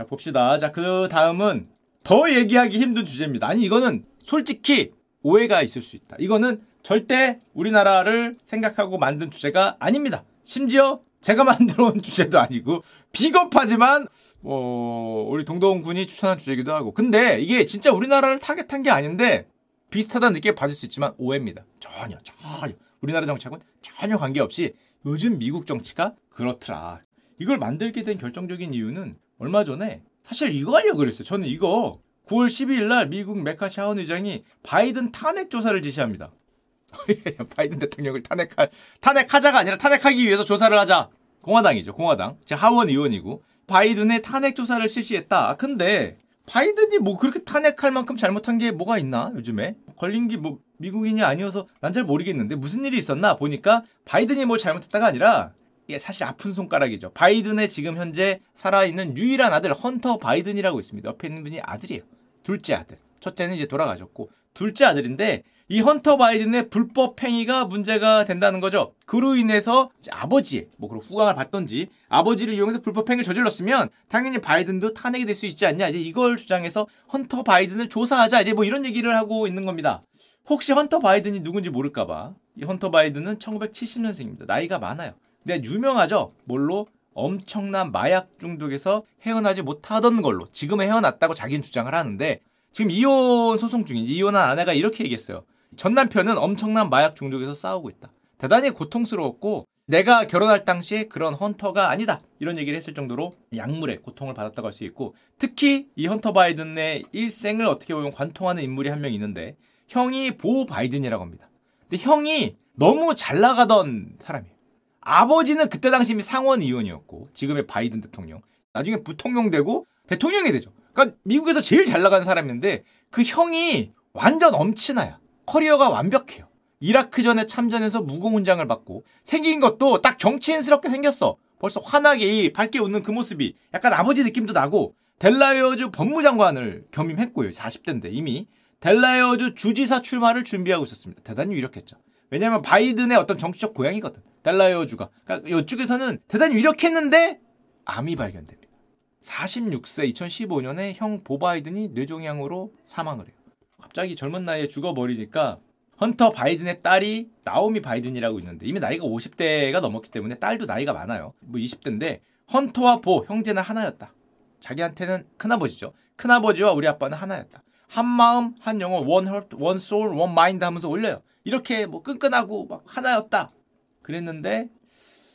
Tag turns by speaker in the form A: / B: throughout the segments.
A: 자, 봅시다. 자, 그 다음은 더 얘기하기 힘든 주제입니다. 아니, 이거는 솔직히 오해가 있을 수 있다. 이거는 절대 우리나라를 생각하고 만든 주제가 아닙니다. 심지어 제가 만들어 온 주제도 아니고 비겁하지만 뭐 우리 동동 군이 추천한 주제이기도 하고 근데 이게 진짜 우리나라를 타겟한 게 아닌데 비슷하다는 느낌을 받을 수 있지만 오해입니다. 전혀 전혀 우리나라 정치하고는 전혀 관계없이 요즘 미국 정치가 그렇더라. 이걸 만들게 된 결정적인 이유는 얼마 전에 사실 이거 하려고 그랬어요. 저는 이거 9월 12일 날 미국 메카시 하원 의장이 바이든 탄핵 조사를 지시합니다. 바이든 대통령을 탄핵할 탄핵하자가 아니라 탄핵하기 위해서 조사를 하자. 공화당이죠. 공화당. 제 하원 의원이고 바이든의 탄핵 조사를 실시했다. 근데 바이든이 뭐 그렇게 탄핵할 만큼 잘못한 게 뭐가 있나 요즘에 걸린 게 뭐 미국인이 아니어서 난 잘 모르겠는데 무슨 일이 있었나 보니까 바이든이 뭘 잘못했다가 아니라 이게 사실 아픈 손가락이죠. 바이든의 지금 현재 살아있는 유일한 아들 헌터 바이든이라고 있습니다. 옆에 있는 분이 아들이에요. 둘째 아들. 첫째는 이제 돌아가셨고 둘째 아들인데 이 헌터 바이든의 불법 행위가 문제가 된다는 거죠. 그로 인해서 아버지의 뭐 그런 후광을 받던지 아버지를 이용해서 불법 행위를 저질렀으면 당연히 바이든도 탄핵이 될 수 있지 않냐 이제 이걸 주장해서 헌터 바이든을 조사하자 이제 뭐 이런 얘기를 하고 있는 겁니다. 혹시 헌터 바이든이 누군지 모를까봐 이 헌터 바이든은 1970년생입니다. 나이가 많아요. 근데 유명하죠. 뭘로 엄청난 마약 중독에서 헤어나지 못하던 걸로 지금은 헤어났다고 자기는 주장을 하는데 지금 이혼 소송 중인 이혼한 아내가 이렇게 얘기했어요. 전 남편은 엄청난 마약 중독에서 싸우고 있다. 대단히 고통스러웠고 내가 결혼할 당시에 그런 헌터가 아니다. 이런 얘기를 했을 정도로 약물에 고통을 받았다고 할 수 있고 특히 이 헌터 바이든의 일생을 어떻게 보면 관통하는 인물이 한 명 있는데 형이 보 바이든이라고 합니다. 근데 형이 너무 잘 나가던 사람이에요. 아버지는 그때 당시 상원 의원이었고 지금의 바이든 대통령 나중에 부통령 되고 대통령이 되죠. 그러니까 미국에서 제일 잘 나가는 사람인데 그 형이 완전 엄친아야. 커리어가 완벽해요. 이라크 전에 참전해서 무공훈장을 받고 생긴 것도 딱 정치인스럽게 생겼어. 벌써 환하게 밝게 웃는 그 모습이 약간 아버지 느낌도 나고 델라웨어주 법무장관을 겸임했고요. 40대인데 이미 델라웨어주 주지사 출마를 준비하고 있었습니다. 대단히 유력했죠. 왜냐하면 바이든의 어떤 정치적 고향이거든. 델라웨어주가. 그러니까 이쪽에서는 대단히 유력했는데 암이 발견됩니다. 46세 2015년에 형 보 바이든이 뇌종양으로 사망을 해요. 갑자기 젊은 나이에 죽어버리니까 헌터 바이든의 딸이 나오미 바이든이라고 있는데 이미 나이가 50대가 넘었기 때문에 딸도 나이가 많아요. 뭐 20대인데 헌터와 보 형제는 하나였다. 자기한테는 큰아버지죠. 큰아버지와 우리 아빠는 하나였다. 한 마음, 한 영혼, one heart, one soul, one mind 하면서 올려요. 이렇게 뭐 끈끈하고 막 하나였다. 그랬는데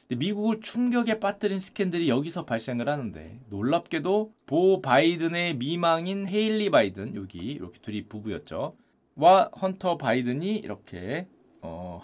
A: 미국을 충격에 빠뜨린 스캔들이 여기서 발생을 하는데 놀랍게도 보 바이든의 미망인 헤일리 바이든 여기 이렇게 둘이 부부였죠. 와 헌터 바이든이 이렇게 어,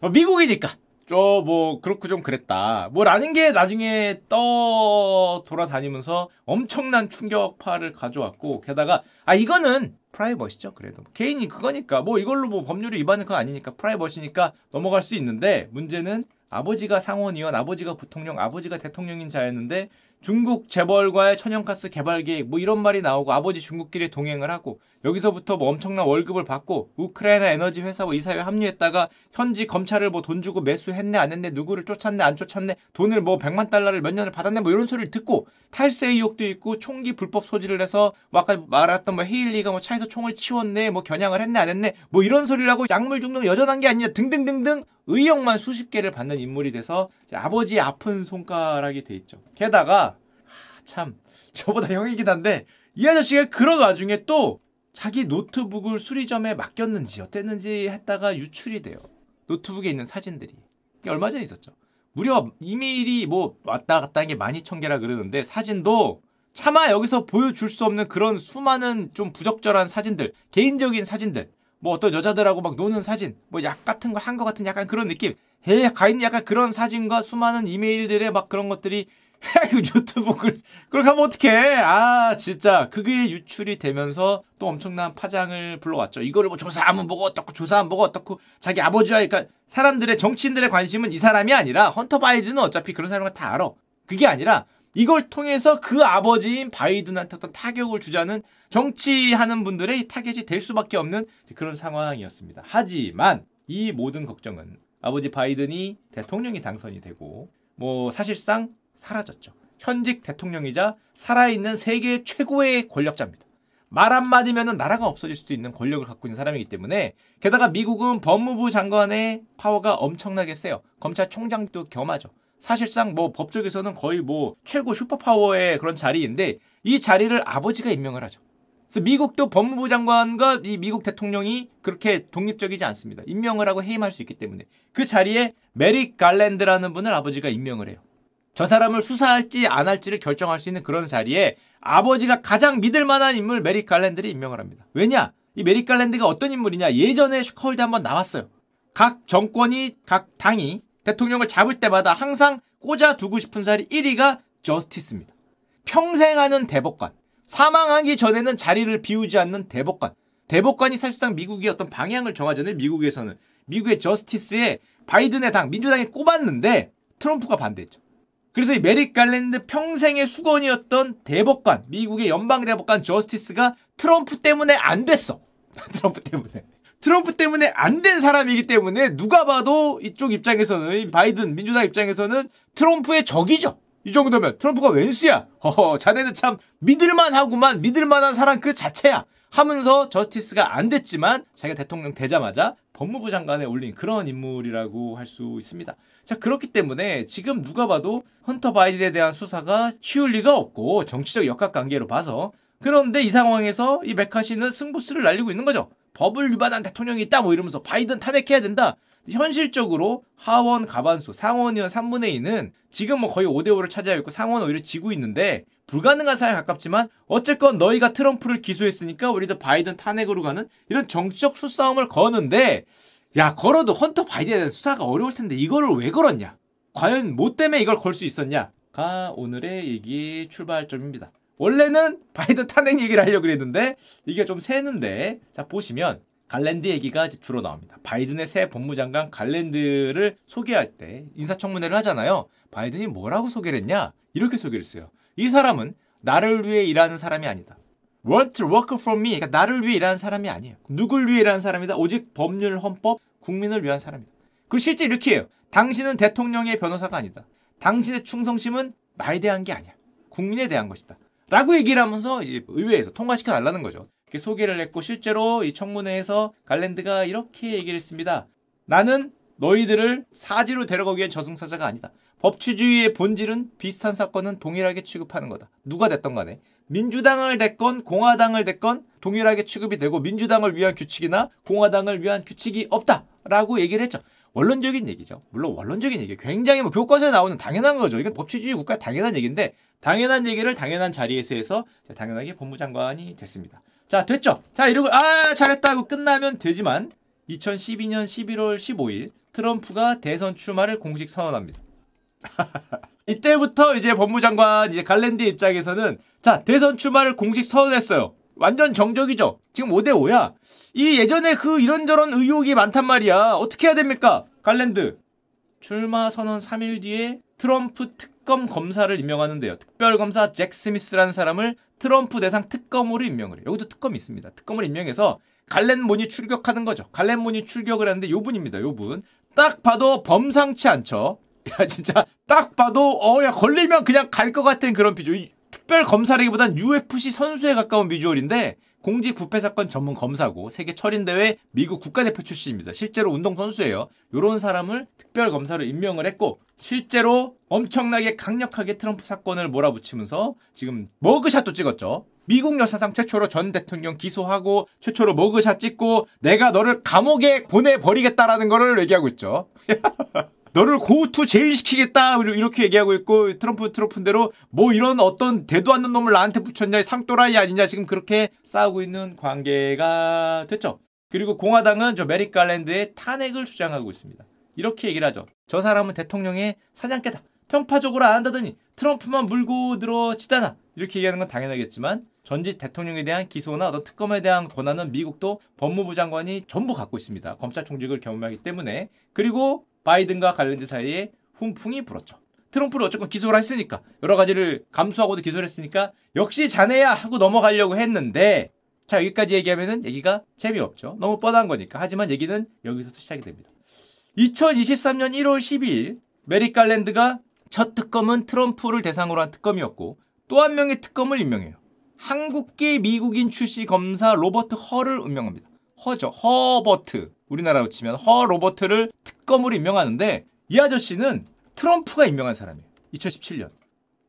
A: 어 미국이니까 저 뭐 그렇고 좀 그랬다. 뭐라는 게 나중에 떠 돌아다니면서 엄청난 충격파를 가져왔고 게다가 아 이거는 프라이버시죠 그래도 개인이 그거니까 뭐 이걸로 뭐 법률이 위반은 그거 아니니까 프라이버시니까 넘어갈 수 있는데 문제는 아버지가 상원의원, 아버지가 부통령, 아버지가 대통령인 자였는데 중국 재벌과의 천연가스 개발 계획 뭐 이런 말이 나오고 아버지 중국끼리 동행을 하고 여기서부터 뭐 엄청난 월급을 받고 우크라이나 에너지 회사 뭐 이사회에 합류했다가 현지 검찰을 뭐 돈 주고 매수했네 안 했네 누구를 쫓았네 안 쫓았네 돈을 뭐 100만 달러를 몇 년을 받았네 뭐 이런 소리를 듣고 탈세 의혹도 있고 총기 불법 소지를 해서 뭐 아까 말했던 뭐 헤일리가 뭐 차에서 총을 치웠네 뭐 겨냥을 했네 안 했네 뭐 이런 소리를 하고 약물 중독 여전한 게 아니냐 등등등등 의혹만 수십 개를 받는 인물이 돼서 아버지의 아픈 손가락이 돼 있죠. 게다가 참 저보다 형이긴 한데 이 아저씨가 그런 와중에 또 자기 노트북을 수리점에 맡겼는지 어땠는지 했다가 유출이 돼요. 노트북에 있는 사진들이. 얼마 전에 있었죠. 무려 이메일이 뭐 왔다 갔다 한 게 12,000개라 그러는데 사진도 차마 여기서 보여줄 수 없는 그런 수많은 좀 부적절한 사진들, 개인적인 사진들, 뭐 어떤 여자들하고 막 노는 사진, 뭐 약 같은 걸 한 것 같은 약간 그런 느낌. 에 가인 약간 그런 사진과 수많은 이메일들의 막 그런 것들이 유튜브를 그렇게 하면 어떡해? 아 진짜. 그게 유출이 되면서 또 엄청난 파장을 불러왔죠. 이거를 뭐 조사하면 뭐고 어떻고 조사하면 뭐고 어떻고 자기 아버지와 그러니까 사람들의 정치인들의 관심은 이 사람이 아니라 헌터 바이든은 어차피 그런 사람을 다 알아. 그게 아니라 이걸 통해서 그 아버지인 바이든한테 어떤 타격을 주자는 정치하는 분들의 타겟이 될 수밖에 없는 그런 상황이었습니다. 하지만 이 모든 걱정은 아버지 바이든이 대통령이 당선이 되고 뭐 사실상 사라졌죠. 현직 대통령이자 살아있는 세계 최고의 권력자입니다. 말 한마디면 나라가 없어질 수도 있는 권력을 갖고 있는 사람이기 때문에 게다가 미국은 법무부 장관의 파워가 엄청나게 세요. 검찰총장도 겸하죠. 사실상 뭐 법조계에서는 거의 뭐 최고 슈퍼파워의 그런 자리인데 이 자리를 아버지가 임명을 하죠. 그래서 미국도 법무부 장관과 이 미국 대통령이 그렇게 독립적이지 않습니다. 임명을 하고 해임할 수 있기 때문에 그 자리에 메릭 갈랜드라는 분을 아버지가 임명을 해요. 저 사람을 수사할지 안 할지를 결정할 수 있는 그런 자리에 아버지가 가장 믿을 만한 인물 메릭 갈랜드를 임명을 합니다. 왜냐? 이 메릭 갈랜드가 어떤 인물이냐? 예전에 슈카월드 한번 나왔어요. 각 정권이 각 당이 대통령을 잡을 때마다 항상 꽂아두고 싶은 자리 1위가 justice입니다. 평생 하는 대법관. 사망하기 전에는 자리를 비우지 않는 대법관. 대법관이 사실상 미국의 어떤 방향을 정하잖아요. 미국에서는. 미국의 justice에 바이든의 당, 민주당이 꽂았는데 트럼프가 반대했죠. 그래서 이 메릭 갈랜드 평생의 숙원이었던 대법관, 미국의 연방대법관 justice가 트럼프 때문에 안 됐어. 트럼프 때문에. 트럼프 때문에 안 된 사람이기 때문에 누가 봐도 이쪽 입장에서는 바이든 민주당 입장에서는 트럼프의 적이죠. 이 정도면 트럼프가 웬수야. 허허, 자네는 참 믿을만하구만. 믿을만한 사람 그 자체야. 하면서 저스티스가 안 됐지만 자기가 대통령 되자마자 법무부 장관에 올린 그런 인물이라고 할 수 있습니다. 자, 그렇기 때문에 지금 누가 봐도 헌터 바이든에 대한 수사가 쉬울 리가 없고 정치적 역학 관계로 봐서 그런데 이 상황에서 이 메카시는 승부수를 날리고 있는 거죠. 법을 위반한 대통령이 있다 뭐 이러면서 바이든 탄핵해야 된다. 현실적으로 하원 가반수 상원 의원 3분의 2는 지금 뭐 거의 5대 5를 차지하고 있고 상원 오히려 지고 있는데 불가능한 사에 가깝지만 어쨌건 너희가 트럼프를 기소했으니까 우리도 바이든 탄핵으로 가는 이런 정치적 수싸움을 거는데 야 걸어도 헌터 바이든에 대한 수사가 어려울 텐데 이거를 왜 걸었냐? 과연 뭐 때문에 이걸 걸 수 있었냐? 가 오늘의 얘기의 출발점입니다. 원래는 바이든 탄핵 얘기를 하려고 그랬는데 이게 좀 새는데 자 보시면 갈랜드 얘기가 주로 나옵니다. 바이든의 새 법무장관 갈랜드를 소개할 때 인사청문회를 하잖아요. 바이든이 뭐라고 소개를 했냐? 이렇게 소개를 했어요. 이 사람은 나를 위해 일하는 사람이 아니다. want to work for me. 그러니까 나를 위해 일하는 사람이 아니에요. 누굴 위해 일하는 사람이다. 오직 법률, 헌법, 국민을 위한 사람이다. 그리고 실제 이렇게 해요. 당신은 대통령의 변호사가 아니다. 당신의 충성심은 나에 대한 게 아니야. 국민에 대한 것이다. 라고 얘기를 하면서 이제 의회에서 통과시켜 달라는 거죠. 이렇게 소개를 했고 실제로 이 청문회에서 갈랜드가 이렇게 얘기를 했습니다. 나는 너희들을 사지로 데려가기 위한 저승사자가 아니다. 법치주의의 본질은 비슷한 사건은 동일하게 취급하는 거다. 누가 됐던 간에. 민주당을 됐건 공화당을 됐건 동일하게 취급이 되고 민주당을 위한 규칙이나 공화당을 위한 규칙이 없다라고 얘기를 했죠. 원론적인 얘기죠. 물론 원론적인 얘기. 굉장히 뭐 교과서에 나오는 당연한 거죠. 이건 법치주의 국가 당연한 얘기인데 당연한 얘기를 당연한 자리에서 해서 당연하게 법무장관이 됐습니다. 자, 됐죠? 자, 이러고 아, 잘했다 고 끝나면 되지만 2012년 11월 15일 트럼프가 대선 출마를 공식 선언합니다. 이때부터 이제 법무장관 이제 갈랜드 입장에서는 자 대선 출마를 공식 선언했어요. 완전 정적이죠. 지금 5대 5야. 이 예전에 그 이런저런 의혹이 많단 말이야. 어떻게 해야 됩니까? 갈랜드 출마 선언 3일 뒤에 트럼프 특검 검사를 임명하는데요. 특별검사 잭 스미스라는 사람을 트럼프 대상 특검으로 임명을 해요. 여기도 특검이 있습니다. 특검을 임명해서 갈렌몬이 출격하는 거죠. 갈렌몬이 출격을 하는데 요 분입니다. 요 분. 딱 봐도 범상치 않죠. 야 진짜 딱 봐도 어 야 걸리면 그냥 갈 것 같은 그런 비주얼. 특별 검사라기보단 UFC 선수에 가까운 비주얼인데 공직 부패 사건 전문 검사고 세계 철인 대회 미국 국가대표 출신입니다. 실제로 운동 선수예요. 요런 사람을 특별 검사로 임명을 했고 실제로 엄청나게 강력하게 트럼프 사건을 몰아붙이면서 지금 머그샷도 찍었죠. 미국 역사상 최초로 전 대통령 기소하고 최초로 머그샷 찍고 내가 너를 감옥에 보내버리겠다라는 거를 얘기하고 있죠. 너를 고투 제일 시키겠다 이렇게 얘기하고 있고 트럼프 트럼프대로 뭐 이런 어떤 대도 않는 놈을 나한테 붙였냐 상또라이 아니냐 지금 그렇게 싸우고 있는 관계가 됐죠. 그리고 공화당은 저 메릭 갈랜드의 탄핵을 주장하고 있습니다. 이렇게 얘기를 하죠. 저 사람은 대통령의 사냥개다. 편파적으로 안 한다더니 트럼프만 물고 늘어진다나 이렇게 얘기하는 건 당연하겠지만 전직 대통령에 대한 기소나 어떤 특검에 대한 권한은 미국도 법무부 장관이 전부 갖고 있습니다. 검찰총장직을 겸임하기 때문에 그리고 바이든과 갈랜드 사이에 훈풍이 불었죠. 트럼프를 어쨌건 기소를 했으니까 여러 가지를 감수하고도 기소를 했으니까 역시 자네야 하고 넘어가려고 했는데 자 여기까지 얘기하면은 얘기가 재미없죠. 너무 뻔한 거니까. 하지만 얘기는 여기서부터 시작이 됩니다. 2023년 1월 12일 메릭 갈랜드가 첫 특검은 트럼프를 대상으로 한 특검이었고 또 한 명의 특검을 임명해요. 한국계 미국인 출신 검사 로버트 허를 임명합니다. 허죠. 허버트. 우리나라로 치면 허 로버트를 특검으로 임명하는데 이 아저씨는 트럼프가 임명한 사람이에요. 2017년.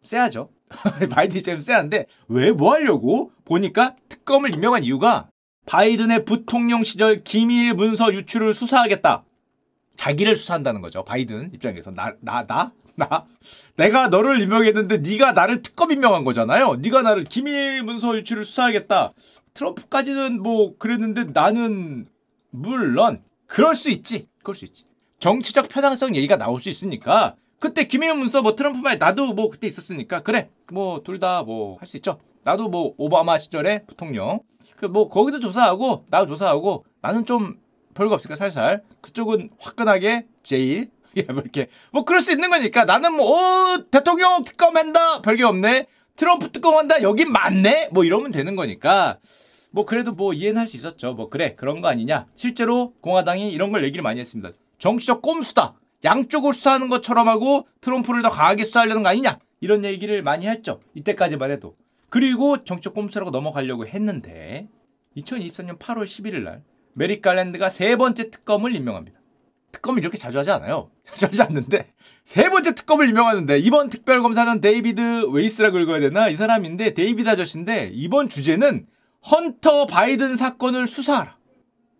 A: 쎄하죠. 바이든 입장에서 쎄한데 왜 뭐 하려고? 보니까 특검을 임명한 이유가 바이든의 부통령 시절 기밀 문서 유출을 수사하겠다. 자기를 수사한다는 거죠. 바이든 입장에서 나 나 나 나, 내가 너를 임명했는데 네가 나를 특검 임명한 거잖아요. 네가 나를 기밀 문서 유출을 수사하겠다. 트럼프까지는 뭐 그랬는데 나는 물론 그럴 수 있지. 그럴 수 있지. 정치적 편향성 얘기가 나올 수 있으니까 그때 기밀 문서 뭐 트럼프 말 나도 뭐 그때 있었으니까 그래 뭐 둘 다 뭐 할 수 있죠. 나도 뭐 오바마 시절에 부통령 그 뭐 거기도 조사하고 나도 조사하고 나는 좀 별거 없으니까 살살 그쪽은 화끈하게 제일 뭐 이렇게 뭐 그럴 수 있는 거니까 나는 뭐 오, 대통령 특검한다 별게 없네 트럼프 특검한다 여긴 맞네 뭐 이러면 되는 거니까 뭐 그래도 뭐 이해는 할 수 있었죠. 뭐 그래 그런 거 아니냐. 실제로 공화당이 이런 걸 얘기를 많이 했습니다. 정치적 꼼수다. 양쪽을 수사하는 것처럼 하고 트럼프를 더 강하게 수사하려는 거 아니냐. 이런 얘기를 많이 했죠. 이때까지만 해도. 그리고 정치적 꼼수라고 넘어가려고 했는데 2023년 8월 11일 날 메릭 갈랜드가 세 번째 특검을 임명합니다. 특검을 이렇게 자주 하지 않아요. 자주 하지 않는데 세 번째 특검을 임명하는데 이번 특별검사는 데이비드 웨이스라고 읽어야 되나? 이 사람인데 데이비드 아저씨인데 이번 주제는 헌터 바이든 사건을 수사하라.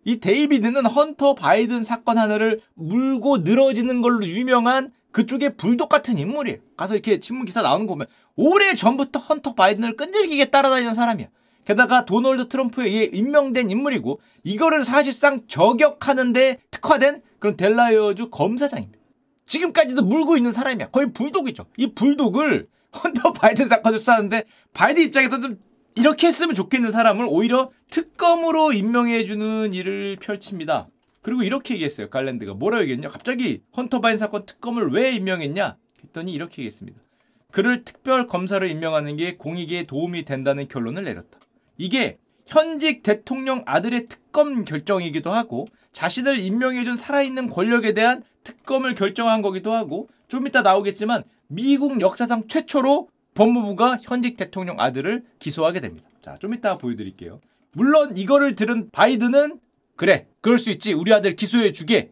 A: 이 데이비드는 헌터 바이든 사건 하나를 물고 늘어지는 걸로 유명한 그쪽에 불독 같은 인물이에요. 가서 이렇게 신문 기사 나오는 거 보면 오래 전부터 헌터 바이든을 끈질기게 따라다니는 사람이야. 게다가 도널드 트럼프에 의해 임명된 인물이고 이거를 사실상 저격하는데 특화된 그런 델라웨어주 검사장입니다. 지금까지도 물고 있는 사람이야. 거의 불독이죠. 이 불독을 헌터 바이든 사건을 수사하는데 바이든 입장에서 좀 이렇게 했으면 좋겠는 사람을 오히려 특검으로 임명해주는 일을 펼칩니다. 그리고 이렇게 얘기했어요. 갈랜드가 뭐라고 얘기했냐? 갑자기 헌터 바이든 사건 특검을 왜 임명했냐? 했더니 이렇게 얘기했습니다. 그를 특별 검사로 임명하는 게 공익에 도움이 된다는 결론을 내렸다. 이게 현직 대통령 아들의 특검 결정이기도 하고 자신을 임명해준 살아있는 권력에 대한 특검을 결정한 거기도 하고 좀 이따 나오겠지만 미국 역사상 최초로 법무부가 현직 대통령 아들을 기소하게 됩니다. 자, 좀 이따 보여드릴게요. 물론 이거를 들은 바이든은 그래, 그럴 수 있지. 우리 아들 기소해 주게.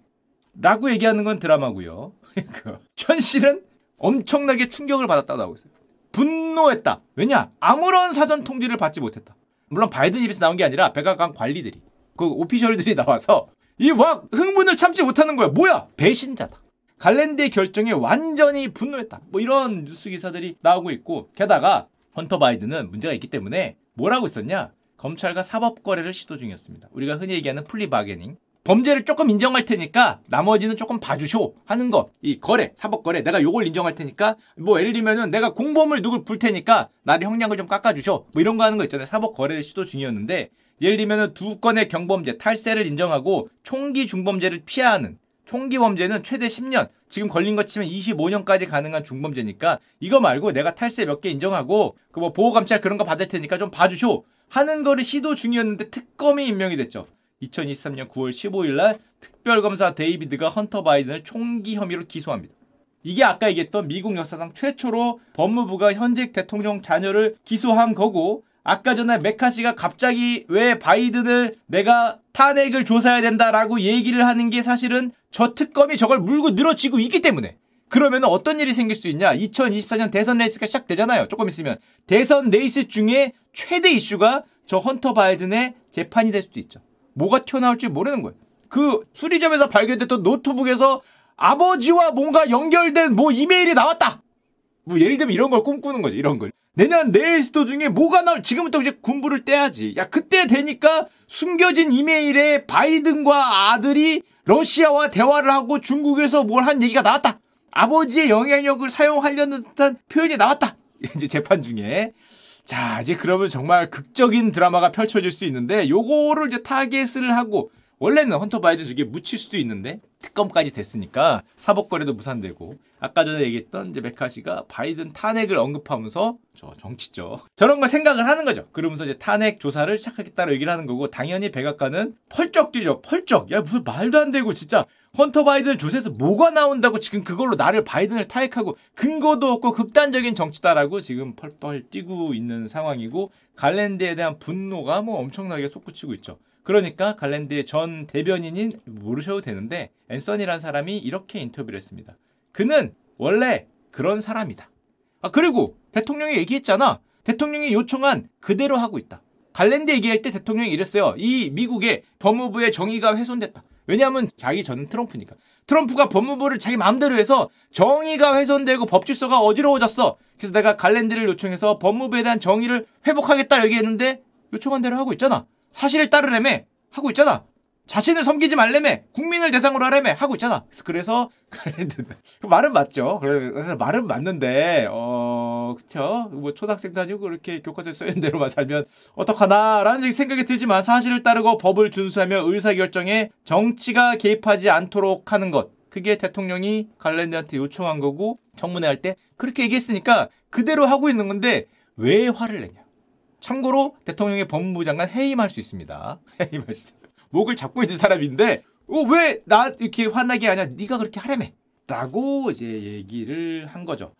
A: 라고 얘기하는 건 드라마고요. 그 현실은 엄청나게 충격을 받았다고 하고 있어요. 분노했다. 왜냐? 아무런 사전 통지를 받지 못했다. 물론 바이든 입에서 나온 게 아니라 백악관 관리들이 그 오피셜들이 나와서 이 막 흥분을 참지 못하는 거야. 뭐야? 배신자다. 갈랜드의 결정에 완전히 분노했다. 뭐 이런 뉴스 기사들이 나오고 있고 게다가 헌터 바이든은 문제가 있기 때문에 뭐라고 있었냐? 검찰과 사법 거래를 시도 중이었습니다. 우리가 흔히 얘기하는 plea bargaining. 범죄를 조금 인정할 테니까 나머지는 조금 봐주쇼 하는 거. 이 거래, 사법 거래. 내가 요걸 인정할 테니까 뭐 예를 들면은 내가 공범을 누굴 불 테니까 나를 형량을 좀 깎아 주쇼. 뭐 이런 거 하는 거 있잖아요. 사법 거래를 시도 중이었는데 예를 들면은 두 건의 경범죄, 탈세를 인정하고 총기 중범죄를 피하는 총기 범죄는 최대 10년, 지금 걸린 것 치면 25년까지 가능한 중범죄니까 이거 말고 내가 탈세 몇 개 인정하고 그 뭐 보호 감찰 그런 거 받을 테니까 좀 봐주쇼 하는 거를 시도 중이었는데 특검이 임명이 됐죠. 2023년 9월 15일 날 특별검사 데이비드가 헌터 바이든을 총기 혐의로 기소합니다. 이게 아까 얘기했던 미국 역사상 최초로 법무부가 현직 대통령 자녀를 기소한 거고 아까 전에 메카시가 갑자기 왜 바이든을 내가 탄핵을 조사해야 된다라고 얘기를 하는 게 사실은 저 특검이 저걸 물고 늘어지고 있기 때문에 그러면 어떤 일이 생길 수 있냐? 2024년 대선 레이스가 시작되잖아요. 조금 있으면 대선 레이스 중에 최대 이슈가 저 헌터 바이든의 재판이 될 수도 있죠. 뭐가 튀어나올지 모르는 거예요. 그 수리점에서 발견됐던 노트북에서 아버지와 뭔가 연결된 뭐 이메일이 나왔다. 뭐 예를 들면 이런 걸 꿈꾸는 거죠. 이런 걸. 내년 레이스 도중에 뭐가 나올 지금부터 이제 군불을 때야지. 야 그때 되니까 숨겨진 이메일에 바이든과 아들이 러시아와 대화를 하고 중국에서 뭘 한 얘기가 나왔다. 아버지의 영향력을 사용하려는 듯한 표현이 나왔다. 이제 재판 중에 자, 이제 그러면 정말 극적인 드라마가 펼쳐질 수 있는데 요거를 이제 타겟을 하고 원래는 헌터 바이든 저게 묻힐 수도 있는데 특검까지 됐으니까 사법거래도 무산되고 아까 전에 얘기했던 이제 매카시가 바이든 탄핵을 언급하면서 저 정치죠. 저런 걸 생각을 하는 거죠. 그러면서 이제 탄핵 조사를 시작하겠다고 얘기를 하는 거고 당연히 백악관은 펄쩍 뛰죠. 펄쩍. 야 무슨 말도 안 되고 진짜 헌터 바이든 조사에서 뭐가 나온다고 지금 그걸로 나를 바이든을 타액하고 근거도 없고 극단적인 정치다라고 지금 펄펄 뛰고 있는 상황이고 갈랜드에 대한 분노가 뭐 엄청나게 솟구치고 있죠. 그러니까 갈랜드의 전 대변인인 모르셔도 되는데 앤서니라는 사람이 이렇게 인터뷰를 했습니다. 그는 원래 그런 사람이다. 아 그리고 대통령이 얘기했잖아. 대통령이 요청한 그대로 하고 있다. 갈랜드 얘기할 때 대통령이 이랬어요. 이 미국의 법무부의 정의가 훼손됐다. 왜냐하면 자기 저는 트럼프니까. 트럼프가 법무부를 자기 마음대로 해서 정의가 훼손되고 법질서가 어지러워졌어. 그래서 내가 갈랜드를 요청해서 법무부에 대한 정의를 회복하겠다 얘기했는데 요청한 대로 하고 있잖아. 사실을 따르래며 하고 있잖아. 자신을 섬기지 말래매 국민을 대상으로 하래매 하고 있잖아. 그래서 갈랜드 말은 맞죠. 그래 말은 맞는데 어 그쵸. 뭐 초등학생도 아니고 그렇게 교과서에 써있는 대로만 살면 어떡하나라는 생각이 들지만 사실을 따르고 법을 준수하며 의사결정에 정치가 개입하지 않도록 하는 것. 그게 대통령이 갈랜드한테 요청한 거고 청문회 할 때 그렇게 얘기했으니까 그대로 하고 있는 건데 왜 화를 내냐. 참고로 대통령의 법무부 장관 해임할 수 있습니다. 해임할 수. 목을 잡고 있는 사람인데 어, 왜 나 이렇게 화나게 하냐? 네가 그렇게 하라며. 라고 이제 얘기를 한 거죠.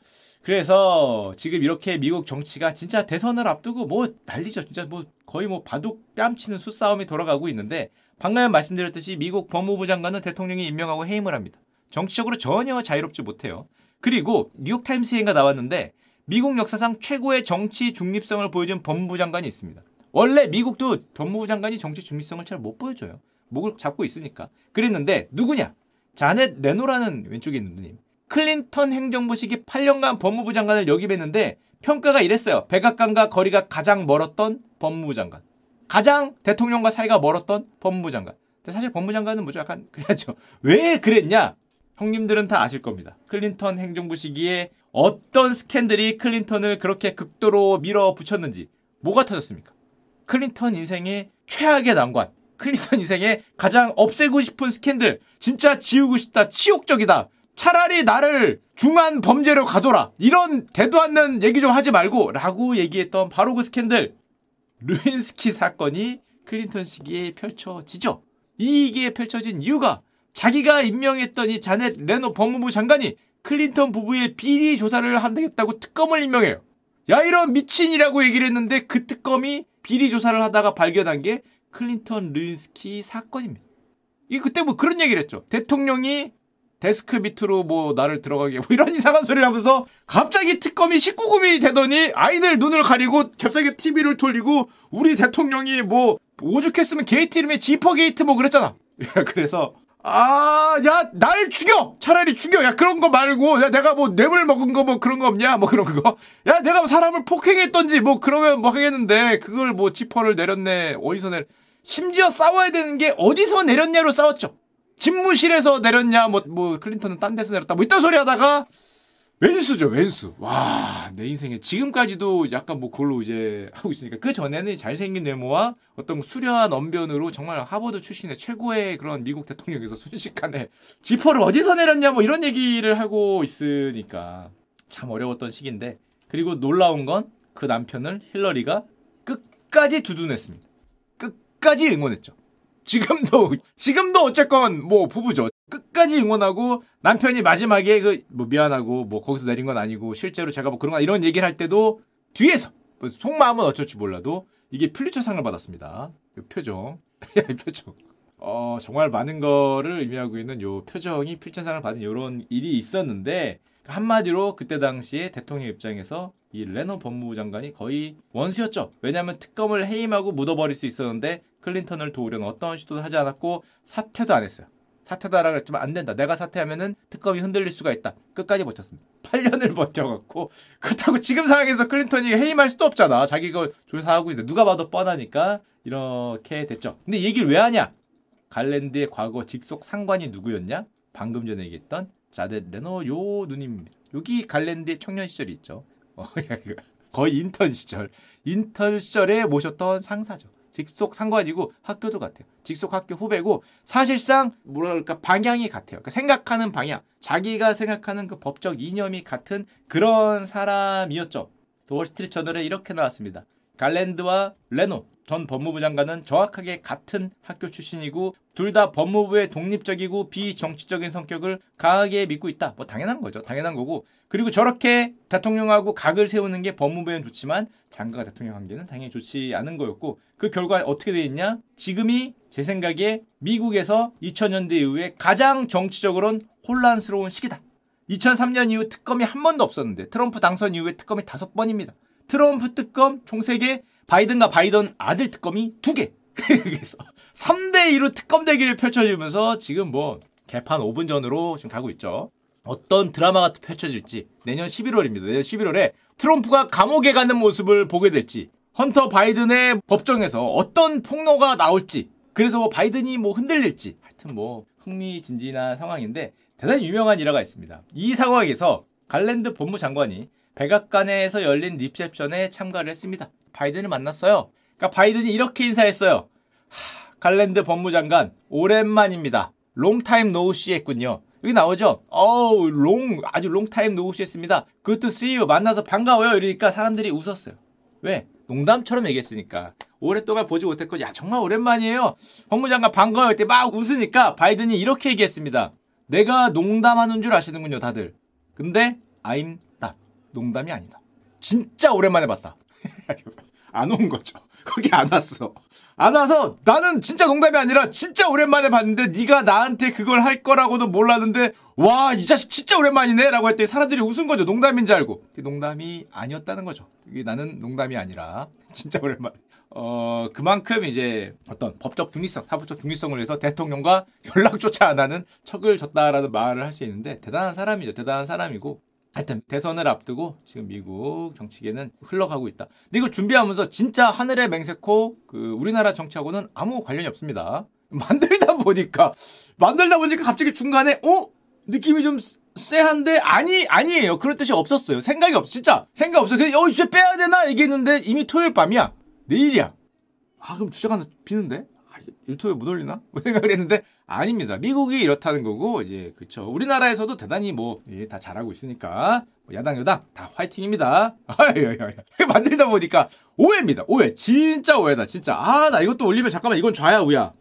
A: 그래서 지금 이렇게 미국 정치가 진짜 대선을 앞두고 뭐 난리죠. 진짜 뭐 거의 뭐 바둑 뺨치는 수싸움이 돌아가고 있는데 방금 말씀드렸듯이 미국 법무부 장관은 대통령이 임명하고 해임을 합니다. 정치적으로 전혀 자유롭지 못해요. 그리고 뉴욕타임스인가 나왔는데 미국 역사상 최고의 정치 중립성을 보여준 법무부 장관이 있습니다. 원래 미국도 법무부 장관이 정치 중립성을 잘 못 보여줘요. 목을 잡고 있으니까. 그랬는데 누구냐? 자넷 레노라는 왼쪽에 있는 누님. 클린턴 행정부 시기 8년간 법무부 장관을 역임했는데 평가가 이랬어요. 백악관과 거리가 가장 멀었던 법무부 장관. 가장 대통령과 사이가 멀었던 법무부 장관. 근데 사실 법무부 장관은 뭐죠? 약간 그래야죠. 왜 그랬냐? 형님들은 다 아실 겁니다. 클린턴 행정부 시기에 어떤 스캔들이 클린턴을 그렇게 극도로 밀어붙였는지 뭐가 터졌습니까? 클린턴 인생의 최악의 난관, 클린턴 인생의 가장 없애고 싶은 스캔들, 진짜 지우고 싶다, 치욕적이다. 차라리 나를 중한 범죄로 가둬라. 이런 되도 않는 얘기 좀 하지 말고 라고 얘기했던 바로 그 스캔들. 르윈스키 사건이 클린턴 시기에 펼쳐지죠. 이게 펼쳐진 이유가 자기가 임명했던 이 자넷 레노 법무부 장관이 클린턴 부부의 비리 조사를 한다겠다고 특검을 임명해요. 야 이런 미친이라고 얘기를 했는데 그 특검이 비리 조사를 하다가 발견한 게 클린턴 르윈스키 사건입니다. 이 그때 뭐 그런 얘기를 했죠. 대통령이 데스크 밑으로 뭐 나를 들어가게 뭐 이런 이상한 소리를 하면서 갑자기 특검이 19금이 되더니 아이들 눈을 가리고 갑자기 TV를 돌리고 우리 대통령이 뭐 오죽했으면 게이트 이름에 지퍼 게이트 뭐 그랬잖아. 그래서 아, 야, 날 죽여! 차라리 죽여! 야, 그런 거 말고, 야, 내가 뭐 뇌물 먹은 거 뭐 그런 거 없냐? 뭐 그런 거. 야, 내가 뭐 사람을 폭행했던지 뭐 그러면 뭐 하겠는데, 그걸 뭐 지퍼를 내렸네, 어디서 내, 심지어 싸워야 되는 게 어디서 내렸냐로 싸웠죠. 집무실에서 내렸냐, 뭐, 뭐, 클린턴은 딴 데서 내렸다, 뭐 이딴 소리 하다가, 왼수죠, 왼수. 와, 내 인생에 지금까지도 약간 뭐 그걸로 이제 하고 있으니까 그 전에는 잘생긴 외모와 어떤 수려한 언변으로 정말 하버드 출신의 최고의 그런 미국 대통령에서 순식간에 지퍼를 어디서 내렸냐 뭐 이런 얘기를 하고 있으니까 참 어려웠던 시기인데 그리고 놀라운 건 그 남편을 힐러리가 끝까지 두둔했습니다. 끝까지 응원했죠. 지금도 지금도 어쨌건 뭐 부부죠. 끝까지 응원하고 남편이 마지막에 그 뭐 미안하고 뭐 거기서 내린 건 아니고 실제로 제가 뭐 그런 거 이런 얘기를 할 때도 뒤에서 뭐 속마음은 어쩔지 몰라도 이게 플리처상을 받았습니다. 이 표정, 이 표정. 어 정말 많은 거를 의미하고 있는 요 표정이 필전상을 받은 이런 일이 있었는데 한마디로 그때 당시에 대통령 입장에서 이 레너 법무부 장관이 거의 원수였죠. 왜냐하면 특검을 해임하고 묻어버릴 수 있었는데 클린턴을 도우려는 어떤 시도도 하지 않았고 사퇴도 안 했어요. 사퇴도 하라 그랬지만 안 된다. 내가 사퇴하면은 특검이 흔들릴 수가 있다. 끝까지 버텼습니다. 8년을 버텨갖고 그렇다고 지금 상황에서 클린턴이 해임할 수도 없잖아. 자기가 조사하고 있는데 누가 봐도 뻔하니까 이렇게 됐죠. 근데 얘기를 왜 하냐? 갈랜드의 과거 직속 상관이 누구였냐? 방금 전에 얘기했던 자넷 레노 요 누님입니다. 여기 갈랜드의 청년 시절이 있죠. 어, 거의 인턴 시절. 인턴 시절에 모셨던 상사죠. 직속 상관이고 학교도 같아요. 직속 학교 후배고 사실상 뭐랄까 방향이 같아요. 그러니까 생각하는 방향, 자기가 생각하는 그 법적 이념이 같은 그런 사람이었죠. 월스트리트 저널에 이렇게 나왔습니다. 갈랜드와 레노 전 법무부 장관은 정확하게 같은 학교 출신이고 둘 다 법무부의 독립적이고 비정치적인 성격을 강하게 믿고 있다. 뭐 당연한 거죠. 당연한 거고. 그리고 저렇게 대통령하고 각을 세우는 게 법무부에는 좋지만 장관과 대통령 관계는 당연히 좋지 않은 거였고 그 결과 어떻게 돼 있냐? 지금이 제 생각에 미국에서 2000년대 이후에 가장 정치적으로는 혼란스러운 시기다. 2003년 이후 특검이 한 번도 없었는데 트럼프 당선 이후에 특검이 다섯 번입니다. 트럼프 특검 총 3개, 바이든과 바이든 아들 특검이 2개. 그래서 3대 2로 특검 대기를 펼쳐지면서 지금 뭐 개판 5분 전으로 지금 가고 있죠. 어떤 드라마가 펼쳐질지 내년 11월입니다. 내년 11월에 트럼프가 감옥에 가는 모습을 보게 될지 헌터 바이든의 법정에서 어떤 폭로가 나올지 그래서 뭐 바이든이 뭐 흔들릴지 하여튼 뭐 흥미진진한 상황인데 대단히 유명한 일화가 있습니다. 이 상황에서 갈랜드 법무장관이 백악관에서 열린 리셉션에 참가를 했습니다. 바이든을 만났어요. 그러니까 바이든이 이렇게 인사했어요. 하, 갈랜드 법무장관 오랜만입니다. Long time no see 했군요. 여기 나오죠? 어우 long 아주 long time no see 했습니다. Good to see you 만나서 반가워요. 이러니까 사람들이 웃었어요. 왜? 농담처럼 얘기했으니까. 오랫동안 보지 못했고 야 정말 오랜만이에요. 법무장관 반가워요. 때막 웃으니까 바이든이 이렇게 얘기했습니다. 내가 농담하는 줄 아시는군요 다들. 근데 I'm not. 농담이 아니다. 진짜 오랜만에 봤다. 안 온 거죠. 거기 안 왔어. 안 와서 나는 진짜 농담이 아니라 진짜 오랜만에 봤는데 네가 나한테 그걸 할 거라고도 몰랐는데 와 이 자식 진짜 오랜만이네 라고 했더니 사람들이 웃은 거죠. 농담인 줄 알고. 농담이 아니었다는 거죠. 이게 나는 농담이 아니라 진짜 오랜만. 어 그만큼 이제 어떤 법적 중립성, 사법적 중립성을 위해서 대통령과 연락조차 안 하는 척을 졌다라는 말을 할 수 있는데 대단한 사람이죠. 대단한 사람이고 하여튼 대선을 앞두고 지금 미국 정치계는 흘러가고 있다. 근데 이걸 준비하면서 진짜 하늘의 맹세코 그 우리나라 정치하고는 아무 관련이 없습니다. 만들다 보니까 만들다 보니까 갑자기 중간에 어 느낌이 좀 쎄한데 아니 아니에요. 그럴 뜻이 없었어요. 생각이 없어. 진짜 생각 없어. 그냥 어 주제 빼야 되나 얘기했는데 이미 토요일 밤이야. 내일이야. 아 그럼 주제가 하나 비는데? 아, 유튜브에 못 올리나? 뭐 생각을 했는데 아닙니다. 미국이 이렇다는 거고 이제 그쵸. 우리나라에서도 대단히 뭐다 예, 잘하고 있으니까 뭐 야당 여당 다 화이팅입니다. 만들다 보니까 오해입니다. 오해. 진짜 오해다. 진짜 아 나 이것도 올리면 잠깐만 이건 좌야 우야.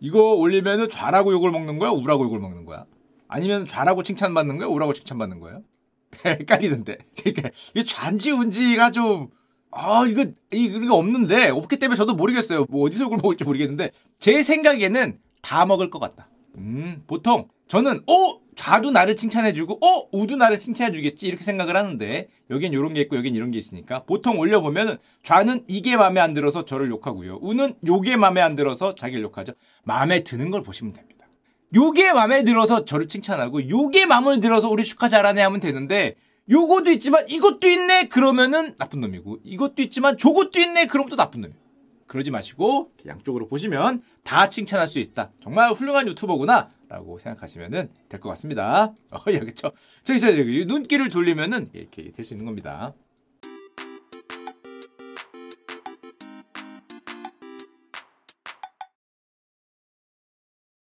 A: 이거 올리면은 좌라고 욕을 먹는 거야 우라고 욕을 먹는 거야. 아니면 좌라고 칭찬받는 거야 우라고 칭찬받는 거예요? 헷갈리는데 이게 좌인지 운지가 좀 아, 이거, 이거 없는데, 없기 때문에 저도 모르겠어요. 뭐, 어디서 그걸 먹을지 모르겠는데, 제 생각에는 다 먹을 것 같다. 음, 보통, 저는, 어? 좌도 나를 칭찬해주고, 어? 우도 나를 칭찬해주겠지. 이렇게 생각을 하는데, 여긴 요런 게 있고, 여긴 이런 게 있으니까, 보통 올려보면은, 좌는 이게 마음에 안 들어서 저를 욕하고요. 우는 요게 마음에 안 들어서 자기를 욕하죠. 마음에 드는 걸 보시면 됩니다. 요게 마음에 들어서 저를 칭찬하고, 요게 마음을 들어서 우리 축하 잘하네 하면 되는데, 요것도 있지만 이것도 있네 그러면은 나쁜 놈이고 이것도 있지만 저것도 있네 그럼 또 나쁜 놈이에요. 그러지 마시고 양쪽으로 보시면 다 칭찬할 수 있다. 정말 훌륭한 유튜버구나 라고 생각하시면 될 것 같습니다. 어, 예, 그쵸. 저기, 저기, 저기, 눈길을 돌리면은 이렇게 될 수 있는 겁니다.